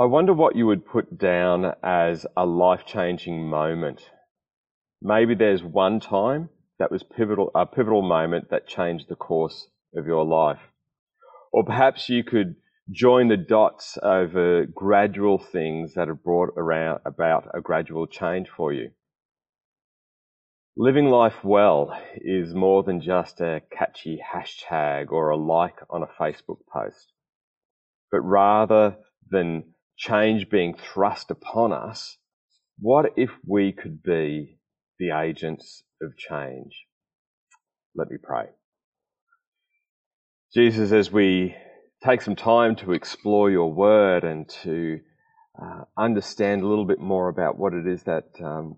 I wonder what you would put down as a life changing moment. Maybe there's one time that was pivotal, a pivotal moment that changed the course of your life. Or perhaps you could join the dots over gradual things that have brought around about a gradual change for you. Living life well is more than just a catchy hashtag or a like on a Facebook post, but rather than change being thrust upon us, what if we could be the agents of change? Let me pray. Jesus, as we take some time to explore your word and to uh, understand a little bit more about what it is that um,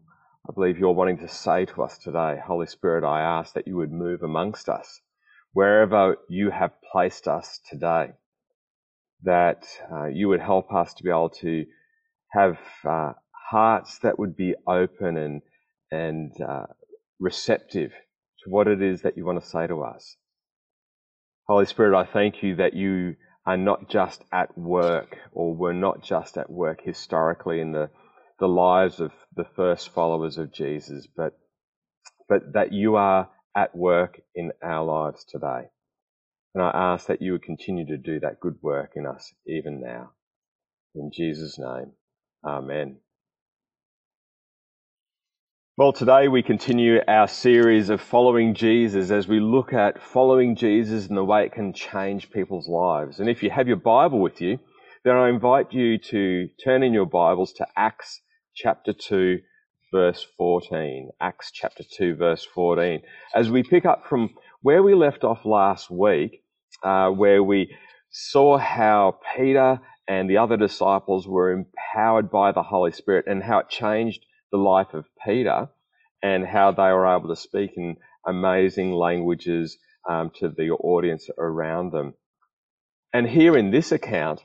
I believe you're wanting to say to us today. Holy Spirit, I ask that you would move amongst us wherever you have placed us today, that uh, you would help us to be able to have uh, hearts that would be open and, and uh, receptive to what it is that you want to say to us. Holy Spirit, I thank you that you are not just at work or were not just at work historically in the, the lives of the first followers of Jesus, but, but that you are at work in our lives today. And I ask that you would continue to do that good work in us even now. In Jesus' name, Amen. Well, today we continue our series of following Jesus as we look at following Jesus and the way it can change people's lives. And if you have your Bible with you, then I invite you to turn in your Bibles to Acts chapter 2, verse 14. Acts chapter 2, verse 14. As we pick up from where we left off last week, uh, where we saw how Peter and the other disciples were empowered by the Holy Spirit and how it changed the life of Peter and how they were able to speak in amazing languages um, to the audience around them. And here in this account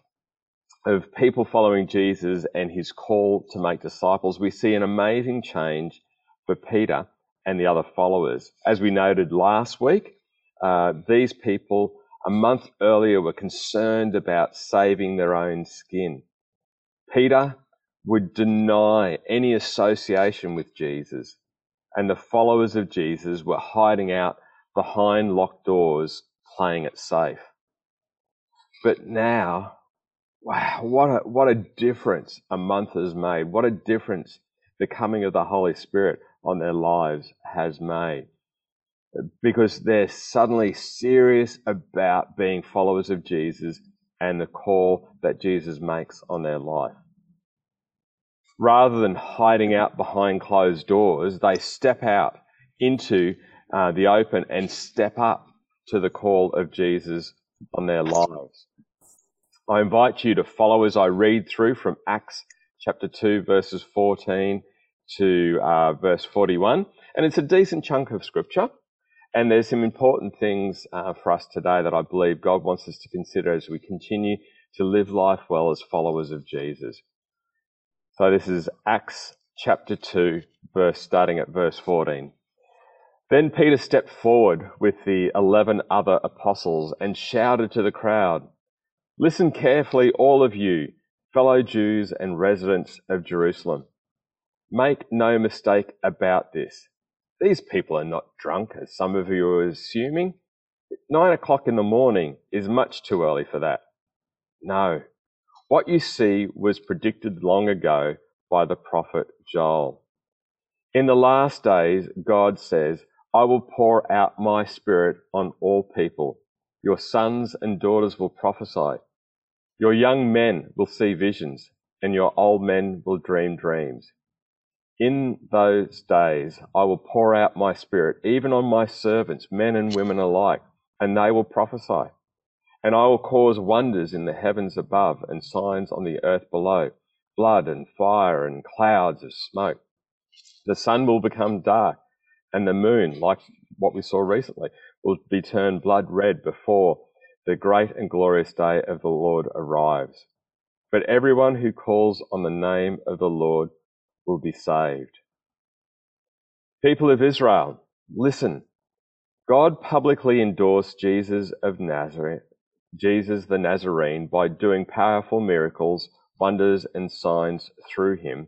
of people following Jesus and his call to make disciples, we see an amazing change for Peter and the other followers. As we noted last week, uh, these people a month earlier were concerned about saving their own skin. Peter would deny any association with Jesus, and the followers of Jesus were hiding out behind locked doors, playing it safe. But now, wow, what a, what a difference a month has made. What a difference the coming of the Holy Spirit on their lives has made. Because they're suddenly serious about being followers of Jesus and the call that Jesus makes on their life rather than hiding out behind closed doors, they step out into uh, the open and step up to the call of Jesus on their lives. I invite you to follow as I read through from Acts chapter 2, verses 14 to uh, verse 41. And it's a decent chunk of scripture. And there's some important things uh, for us today that I believe God wants us to consider as we continue to live life well as followers of Jesus. So this is Acts chapter 2, verse starting at verse 14. Then Peter stepped forward with the eleven other apostles and shouted to the crowd, Listen carefully, all of you, fellow Jews and residents of Jerusalem. Make no mistake about this. These people are not drunk, as some of you are assuming. Nine o'clock in the morning is much too early for that. No, what you see was predicted long ago by the prophet Joel. In the last days, God says, I will pour out my spirit on all people. Your sons and daughters will prophesy. Your young men will see visions, and your old men will dream dreams. In those days, I will pour out my spirit, even on my servants, men and women alike, and they will prophesy. And I will cause wonders in the heavens above and signs on the earth below blood and fire and clouds of smoke. The sun will become dark, and the moon, like what we saw recently, will be turned blood red before the great and glorious day of the Lord arrives. But everyone who calls on the name of the Lord will be saved. People of Israel, listen. God publicly endorsed Jesus of Nazareth Jesus the Nazarene by doing powerful miracles, wonders and signs through him,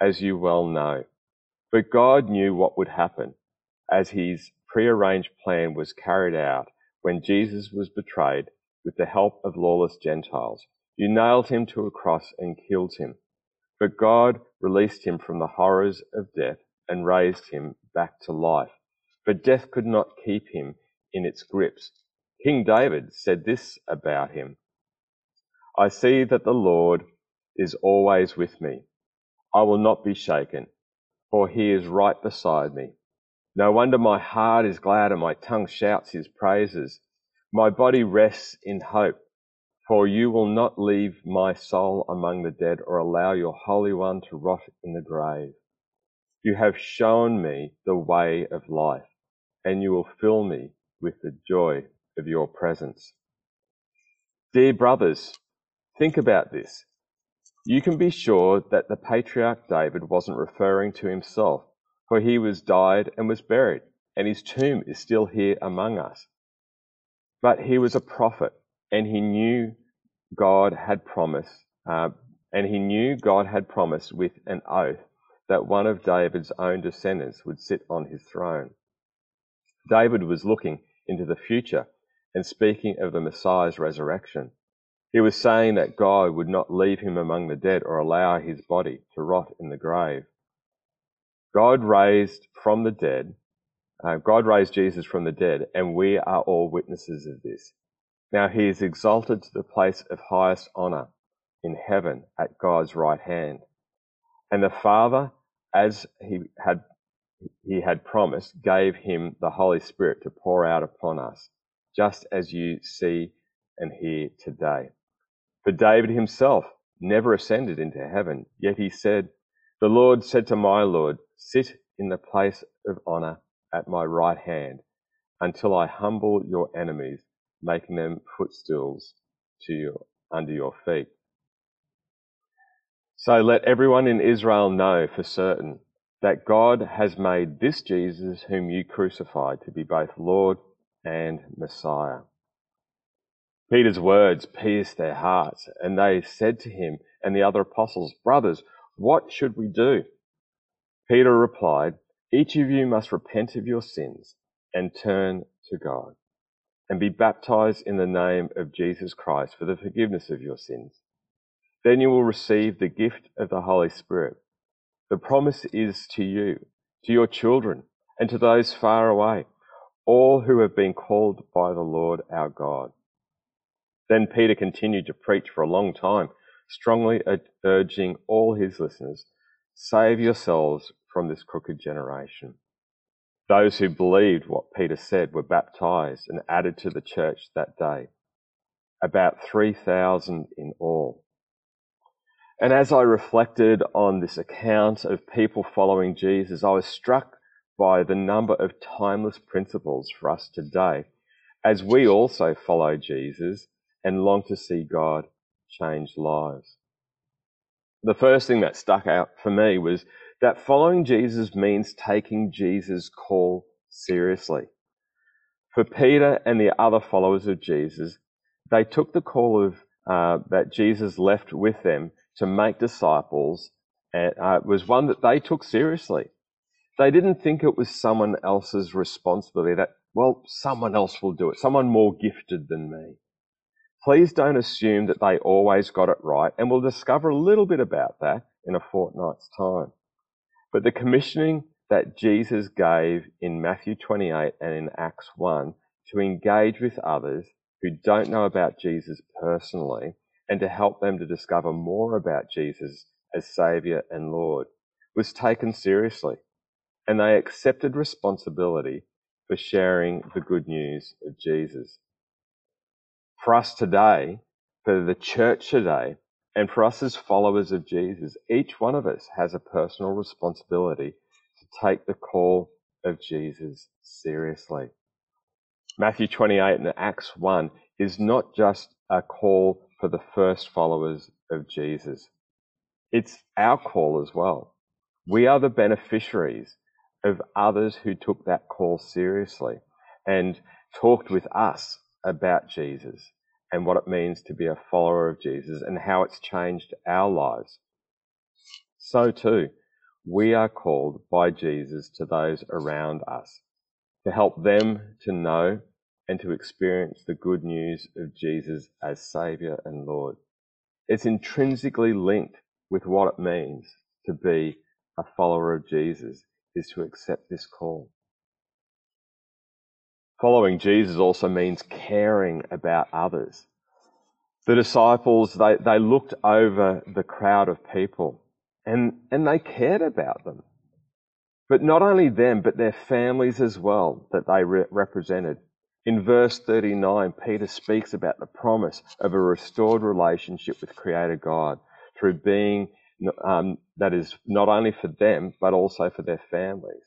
as you well know. But God knew what would happen as his prearranged plan was carried out when Jesus was betrayed with the help of lawless Gentiles. You nailed him to a cross and killed him. But God released him from the horrors of death and raised him back to life. But death could not keep him in its grips. King David said this about him I see that the Lord is always with me. I will not be shaken, for he is right beside me. No wonder my heart is glad and my tongue shouts his praises. My body rests in hope, for you will not leave my soul among the dead or allow your Holy One to rot in the grave. You have shown me the way of life, and you will fill me with the joy of your presence. Dear brothers, think about this. You can be sure that the patriarch David wasn't referring to himself, for he was died and was buried, and his tomb is still here among us. But he was a prophet, and he knew God had promised, uh, and he knew God had promised with an oath that one of David's own descendants would sit on his throne. David was looking into the future and speaking of the Messiah's resurrection. He was saying that God would not leave him among the dead or allow his body to rot in the grave. God raised from the dead, uh, God raised Jesus from the dead, and we are all witnesses of this. Now he is exalted to the place of highest honor in heaven at God's right hand. And the Father, as he had he had promised, gave him the Holy Spirit to pour out upon us, just as you see and hear today. For David himself never ascended into heaven, yet he said, The Lord said to my Lord, Sit in the place of honor at my right hand until I humble your enemies, making them footstools to you under your feet. So let everyone in Israel know for certain that God has made this Jesus whom you crucified to be both Lord and Messiah. Peter's words pierced their hearts, and they said to him and the other apostles, Brothers, what should we do? Peter replied, Each of you must repent of your sins and turn to God, and be baptized in the name of Jesus Christ for the forgiveness of your sins. Then you will receive the gift of the Holy Spirit the promise is to you, to your children, and to those far away, all who have been called by the Lord our God. Then Peter continued to preach for a long time, strongly urging all his listeners, save yourselves from this crooked generation. Those who believed what Peter said were baptized and added to the church that day, about 3,000 in all. And as I reflected on this account of people following Jesus, I was struck by the number of timeless principles for us today as we also follow Jesus and long to see God change lives. The first thing that stuck out for me was that following Jesus means taking Jesus' call seriously. For Peter and the other followers of Jesus, they took the call of uh, that Jesus left with them to make disciples uh, was one that they took seriously. They didn't think it was someone else's responsibility that, well, someone else will do it, someone more gifted than me. Please don't assume that they always got it right, and we'll discover a little bit about that in a fortnight's time. But the commissioning that Jesus gave in Matthew 28 and in Acts 1 to engage with others who don't know about Jesus personally and to help them to discover more about Jesus as Saviour and Lord was taken seriously, and they accepted responsibility for sharing the good news of Jesus. For us today, for the church today, and for us as followers of Jesus, each one of us has a personal responsibility to take the call of Jesus seriously. Matthew 28 and Acts 1 is not just a call for the first followers of Jesus. It's our call as well. We are the beneficiaries of others who took that call seriously and talked with us about Jesus and what it means to be a follower of Jesus and how it's changed our lives. So too, we are called by Jesus to those around us to help them to know and to experience the good news of Jesus as Saviour and Lord. It's intrinsically linked with what it means to be a follower of Jesus, is to accept this call. Following Jesus also means caring about others. The disciples, they, they looked over the crowd of people and, and they cared about them. But not only them, but their families as well that they re- represented. In verse 39, Peter speaks about the promise of a restored relationship with Creator God through being um, that is not only for them, but also for their families.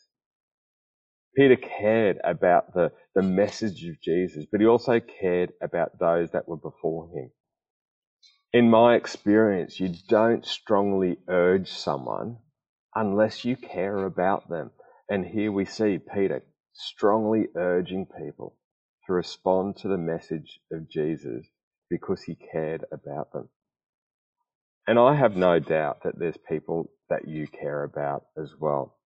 Peter cared about the, the message of Jesus, but he also cared about those that were before him. In my experience, you don't strongly urge someone unless you care about them. And here we see Peter strongly urging people to respond to the message of Jesus because he cared about them. And I have no doubt that there's people that you care about as well.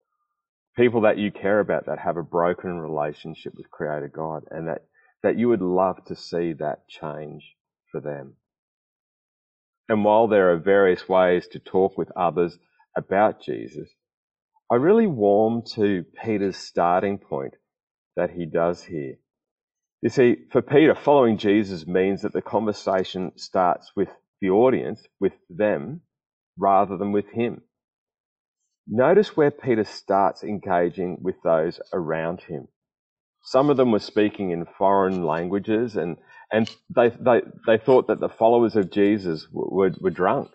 People that you care about that have a broken relationship with Creator God and that, that you would love to see that change for them. And while there are various ways to talk with others about Jesus, I really warm to Peter's starting point that he does here. You see, for Peter, following Jesus means that the conversation starts with the audience, with them, rather than with him. Notice where Peter starts engaging with those around him. Some of them were speaking in foreign languages and, and they, they, they thought that the followers of Jesus were, were drunk.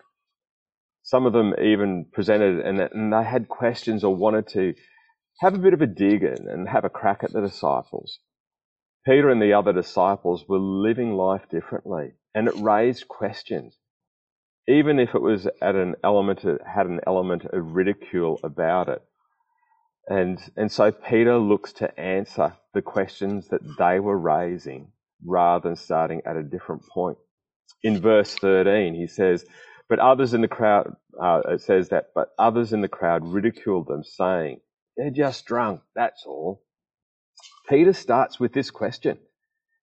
Some of them even presented and, and they had questions or wanted to have a bit of a dig in and have a crack at the disciples. Peter and the other disciples were living life differently and it raised questions. Even if it was at an element, had an element of ridicule about it. And, and so Peter looks to answer the questions that they were raising rather than starting at a different point. In verse 13, he says, but others in the crowd, uh, it says that, but others in the crowd ridiculed them, saying, they're just drunk, that's all. Peter starts with this question,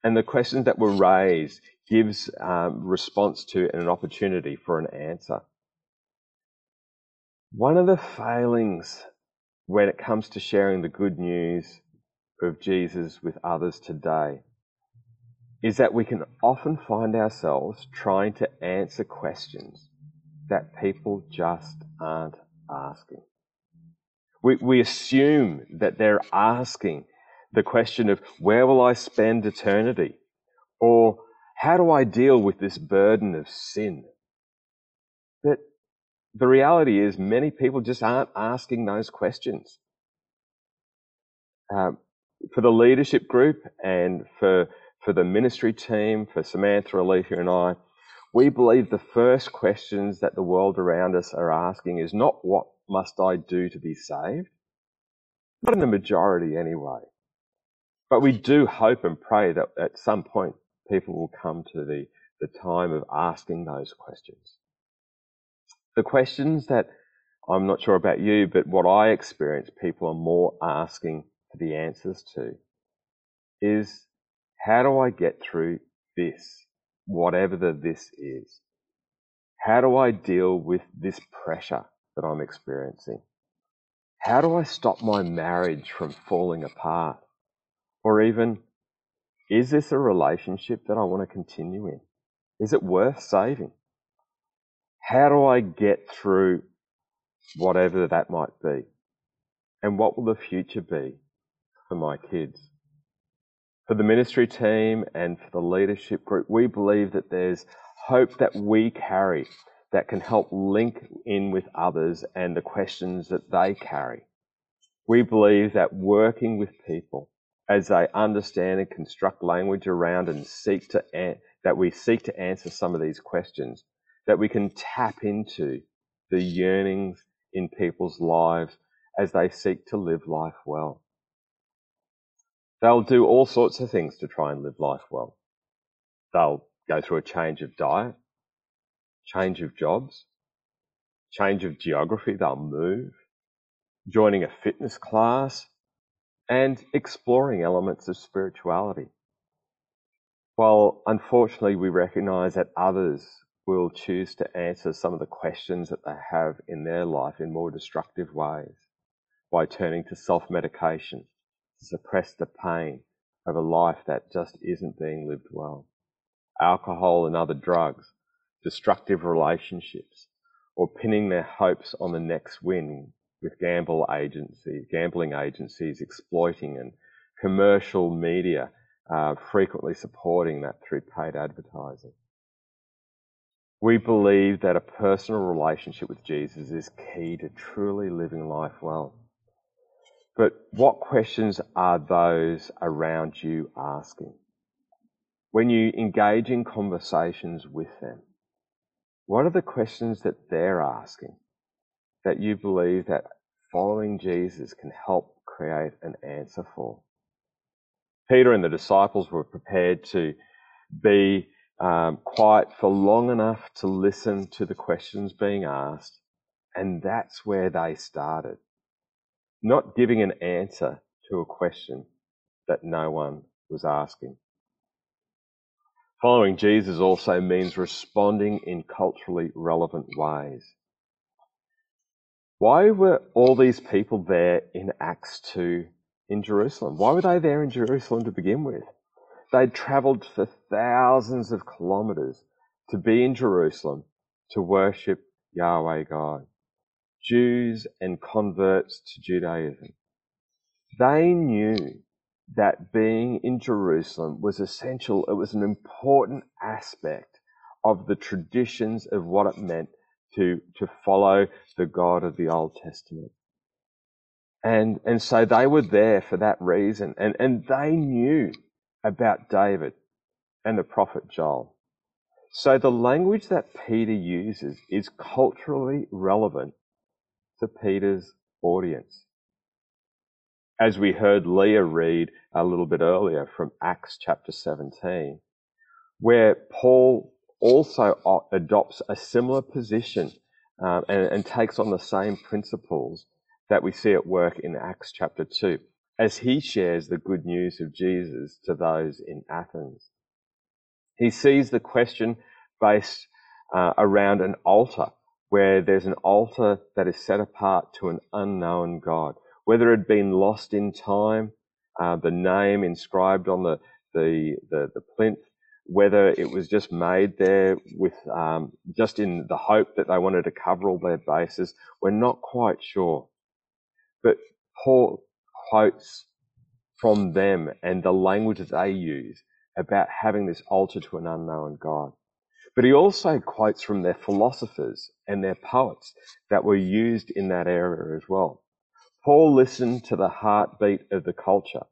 and the questions that were raised gives um, response to and an opportunity for an answer. One of the failings when it comes to sharing the good news of Jesus with others today is that we can often find ourselves trying to answer questions that people just aren't asking. We, we assume that they're asking the question of where will I spend eternity? Or how do I deal with this burden of sin? But the reality is, many people just aren't asking those questions. Um, for the leadership group and for, for the ministry team, for Samantha, Alethea, and I, we believe the first questions that the world around us are asking is not what must I do to be saved? Not in the majority anyway. But we do hope and pray that at some point people will come to the, the time of asking those questions. The questions that I'm not sure about you, but what I experience people are more asking for the answers to is how do I get through this, whatever the this is? How do I deal with this pressure that I'm experiencing? How do I stop my marriage from falling apart? Or even, is this a relationship that I want to continue in? Is it worth saving? How do I get through whatever that might be? And what will the future be for my kids? For the ministry team and for the leadership group, we believe that there's hope that we carry that can help link in with others and the questions that they carry. We believe that working with people as they understand and construct language around and seek to an- that we seek to answer some of these questions, that we can tap into the yearnings in people's lives as they seek to live life well. They'll do all sorts of things to try and live life well. They'll go through a change of diet, change of jobs, change of geography, they'll move, joining a fitness class, and exploring elements of spirituality. While unfortunately we recognize that others will choose to answer some of the questions that they have in their life in more destructive ways by turning to self medication to suppress the pain of a life that just isn't being lived well. Alcohol and other drugs, destructive relationships, or pinning their hopes on the next win with gamble agencies, gambling agencies exploiting and commercial media uh, frequently supporting that through paid advertising. We believe that a personal relationship with Jesus is key to truly living life well. But what questions are those around you asking? When you engage in conversations with them, what are the questions that they're asking that you believe that following Jesus can help create an answer for? Peter and the disciples were prepared to be um, quiet for long enough to listen to the questions being asked, and that's where they started. Not giving an answer to a question that no one was asking. Following Jesus also means responding in culturally relevant ways. Why were all these people there in Acts 2 in Jerusalem? Why were they there in Jerusalem to begin with? They'd traveled for thousands of kilometers to be in Jerusalem to worship Yahweh God. Jews and converts to Judaism. They knew that being in Jerusalem was essential. It was an important aspect of the traditions of what it meant to, to follow the God of the Old Testament. And, and so they were there for that reason. And, and they knew about David and the prophet Joel. So the language that Peter uses is culturally relevant to Peter's audience. As we heard Leah read a little bit earlier from Acts chapter 17, where Paul also adopts a similar position uh, and, and takes on the same principles that we see at work in Acts chapter 2 as he shares the good news of Jesus to those in Athens. He sees the question based uh, around an altar, where there's an altar that is set apart to an unknown God. Whether it had been lost in time, uh, the name inscribed on the, the, the, the, plinth, whether it was just made there with um, just in the hope that they wanted to cover all their bases, we're not quite sure. But Paul quotes from them and the language that they use about having this altar to an unknown God. But he also quotes from their philosophers and their poets that were used in that area as well. Paul listened to the heartbeat of the culture,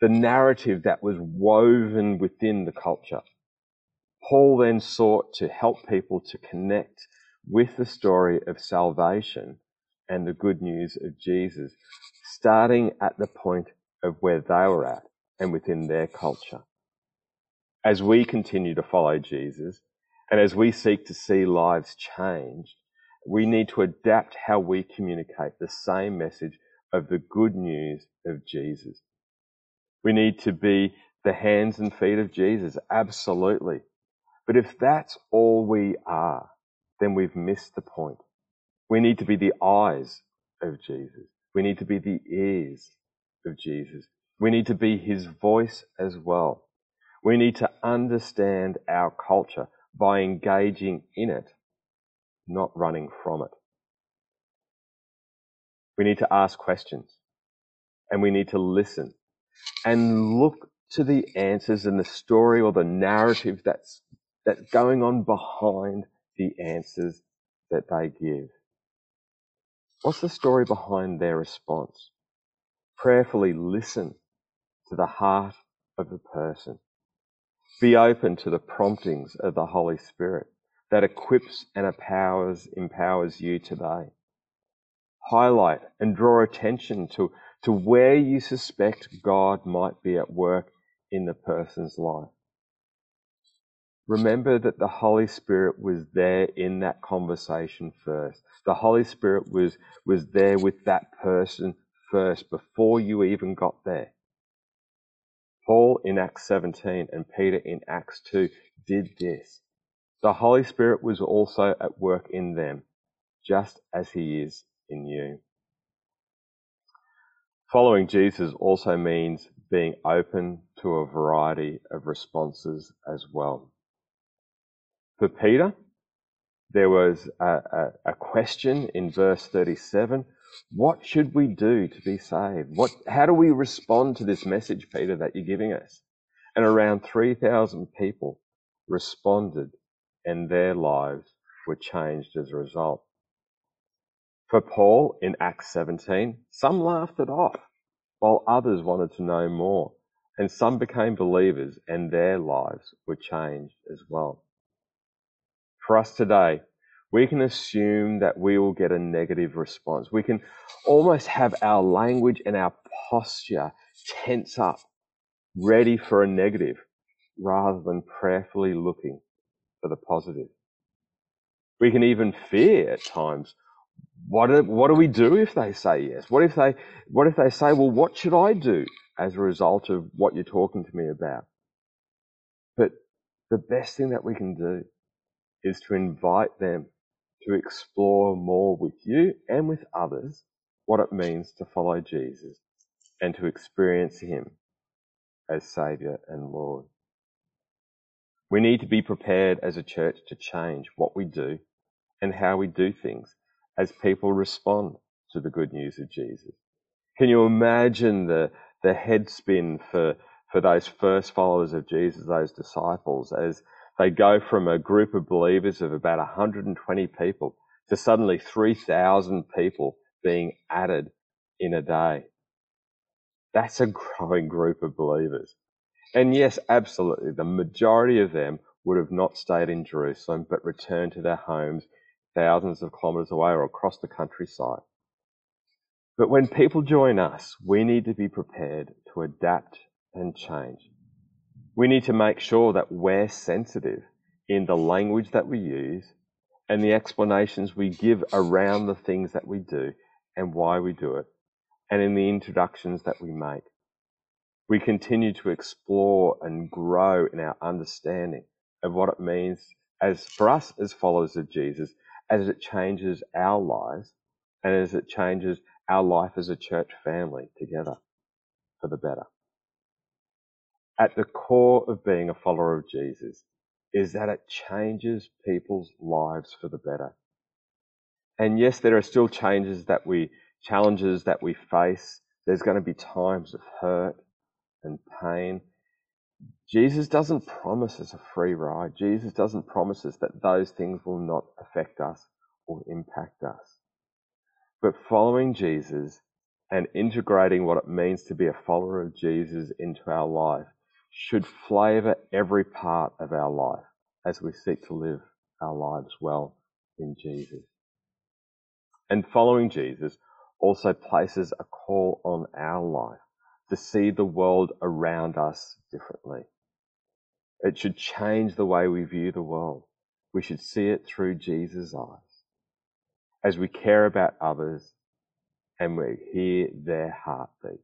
the narrative that was woven within the culture. Paul then sought to help people to connect with the story of salvation and the good news of Jesus, starting at the point of where they were at and within their culture. As we continue to follow Jesus and as we seek to see lives changed, we need to adapt how we communicate the same message of the good news of Jesus. We need to be the hands and feet of Jesus, absolutely. But if that's all we are, then we've missed the point. We need to be the eyes of Jesus. We need to be the ears of Jesus. We need to be his voice as well. We need to understand our culture by engaging in it, not running from it. We need to ask questions and we need to listen and look to the answers and the story or the narrative that's, that's going on behind the answers that they give. What's the story behind their response? Prayerfully listen to the heart of the person. Be open to the promptings of the Holy Spirit that equips and empowers, empowers you today. Highlight and draw attention to, to where you suspect God might be at work in the person's life. Remember that the Holy Spirit was there in that conversation first. The Holy Spirit was, was there with that person first before you even got there. Paul in Acts 17 and Peter in Acts 2 did this. The Holy Spirit was also at work in them, just as he is in you. Following Jesus also means being open to a variety of responses as well. For Peter, there was a, a, a, question in verse 37 What should we do to be saved? What, how do we respond to this message, Peter, that you're giving us? And around 3,000 people responded, and their lives were changed as a result. For Paul in Acts 17, some laughed it off, while others wanted to know more, and some became believers and their lives were changed as well. For us today, we can assume that we will get a negative response. We can almost have our language and our posture tense up, ready for a negative, rather than prayerfully looking for the positive. We can even fear at times what do, what do we do if they say yes? What if they what if they say, well, what should I do as a result of what you're talking to me about? But the best thing that we can do is to invite them to explore more with you and with others what it means to follow Jesus and to experience Him as Saviour and Lord. We need to be prepared as a church to change what we do and how we do things as people respond to the good news of Jesus. Can you imagine the, the head spin for, for those first followers of Jesus, those disciples, as they go from a group of believers of about 120 people to suddenly 3,000 people being added in a day? That's a growing group of believers. And yes, absolutely, the majority of them would have not stayed in Jerusalem but returned to their homes thousands of kilometres away or across the countryside. But when people join us, we need to be prepared to adapt and change. We need to make sure that we're sensitive in the language that we use and the explanations we give around the things that we do and why we do it, and in the introductions that we make. We continue to explore and grow in our understanding of what it means as for us as followers of Jesus as it changes our lives and as it changes our life as a church family together for the better. At the core of being a follower of Jesus is that it changes people's lives for the better. And yes, there are still changes that we, challenges that we face. There's going to be times of hurt and pain. Jesus doesn't promise us a free ride. Jesus doesn't promise us that those things will not affect us or impact us. But following Jesus and integrating what it means to be a follower of Jesus into our life should flavor every part of our life as we seek to live our lives well in Jesus. And following Jesus also places a call on our life to see the world around us differently. It should change the way we view the world. We should see it through Jesus' eyes as we care about others and we hear their heartbeat.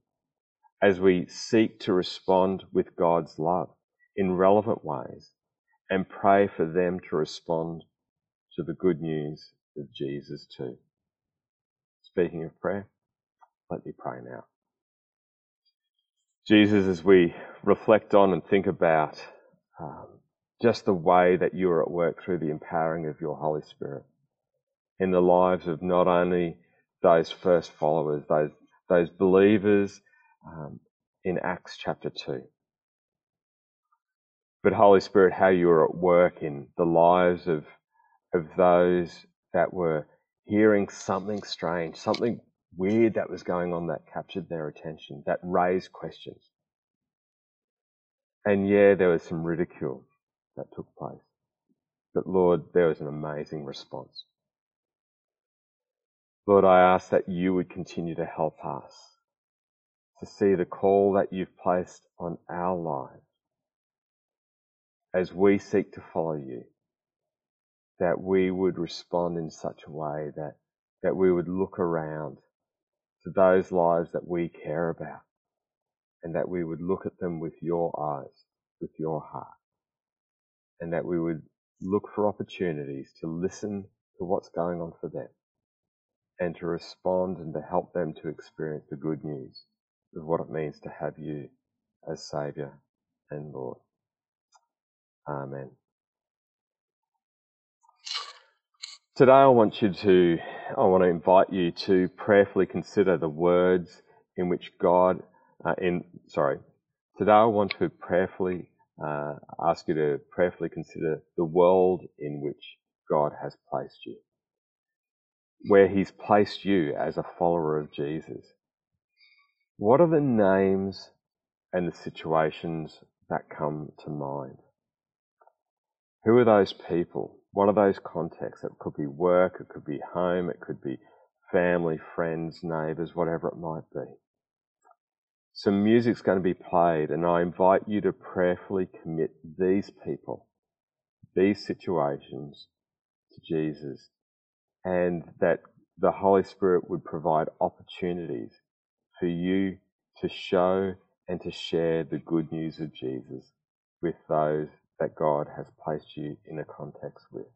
As we seek to respond with God's love in relevant ways and pray for them to respond to the good news of Jesus too. Speaking of prayer, let me pray now. Jesus, as we reflect on and think about um, just the way that you are at work through the empowering of your Holy Spirit in the lives of not only those first followers, those, those believers um, in Acts chapter 2, but Holy Spirit, how you are at work in the lives of, of those that were hearing something strange, something weird that was going on that captured their attention, that raised questions. And yeah, there was some ridicule that took place. But Lord, there was an amazing response. Lord, I ask that you would continue to help us to see the call that you've placed on our lives as we seek to follow you, that we would respond in such a way that, that we would look around to those lives that we care about and that we would look at them with your eyes, with your heart, and that we would look for opportunities to listen to what's going on for them and to respond and to help them to experience the good news of what it means to have you as Saviour and Lord. Amen. Today I want you to, I want to invite you to prayerfully consider the words in which God, uh, in, sorry, today I want to prayerfully uh, ask you to prayerfully consider the world in which God has placed you, where He's placed you as a follower of Jesus. What are the names and the situations that come to mind? Who are those people? What are those contexts? It could be work, it could be home, it could be family, friends, neighbours, whatever it might be. Some music's going to be played, and I invite you to prayerfully commit these people, these situations to Jesus, and that the Holy Spirit would provide opportunities for you to show and to share the good news of Jesus with those that God has placed you in a context with.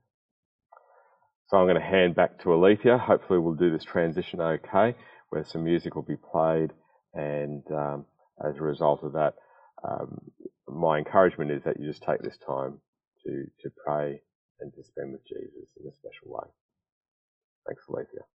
So I'm going to hand back to Alethea. Hopefully we'll do this transition okay, where some music will be played and um, as a result of that, um, my encouragement is that you just take this time to, to pray and to spend with Jesus in a special way. Thanks, Alethea.